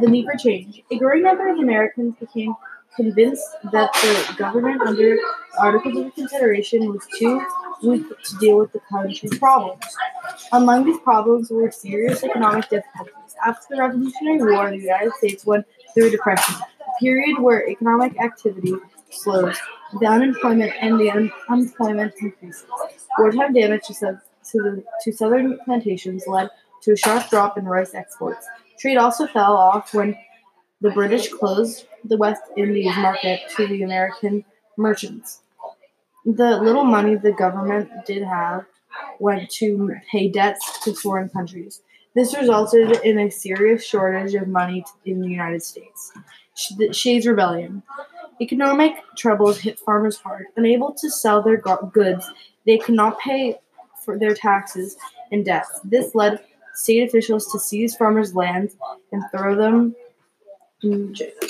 The need for change. A growing number of Americans became convinced that the government under the Articles of Confederation was too weak to deal with the country's problems. Among these problems were serious economic difficulties. After the Revolutionary War, the United States went through a depression, a period where economic activity slows, the unemployment and the un- unemployment increases. Wartime damage to, to, the, to southern plantations led to a sharp drop in rice exports. Trade also fell off when the British closed the West Indies market to the American merchants. The little money the government did have went to pay debts to foreign countries. This resulted in a serious shortage of money in the United States. Shays Rebellion. Economic troubles hit farmers hard. Unable to sell their goods, they could not pay for their taxes and debts. This led state officials to seize farmers' lands and throw them in jail.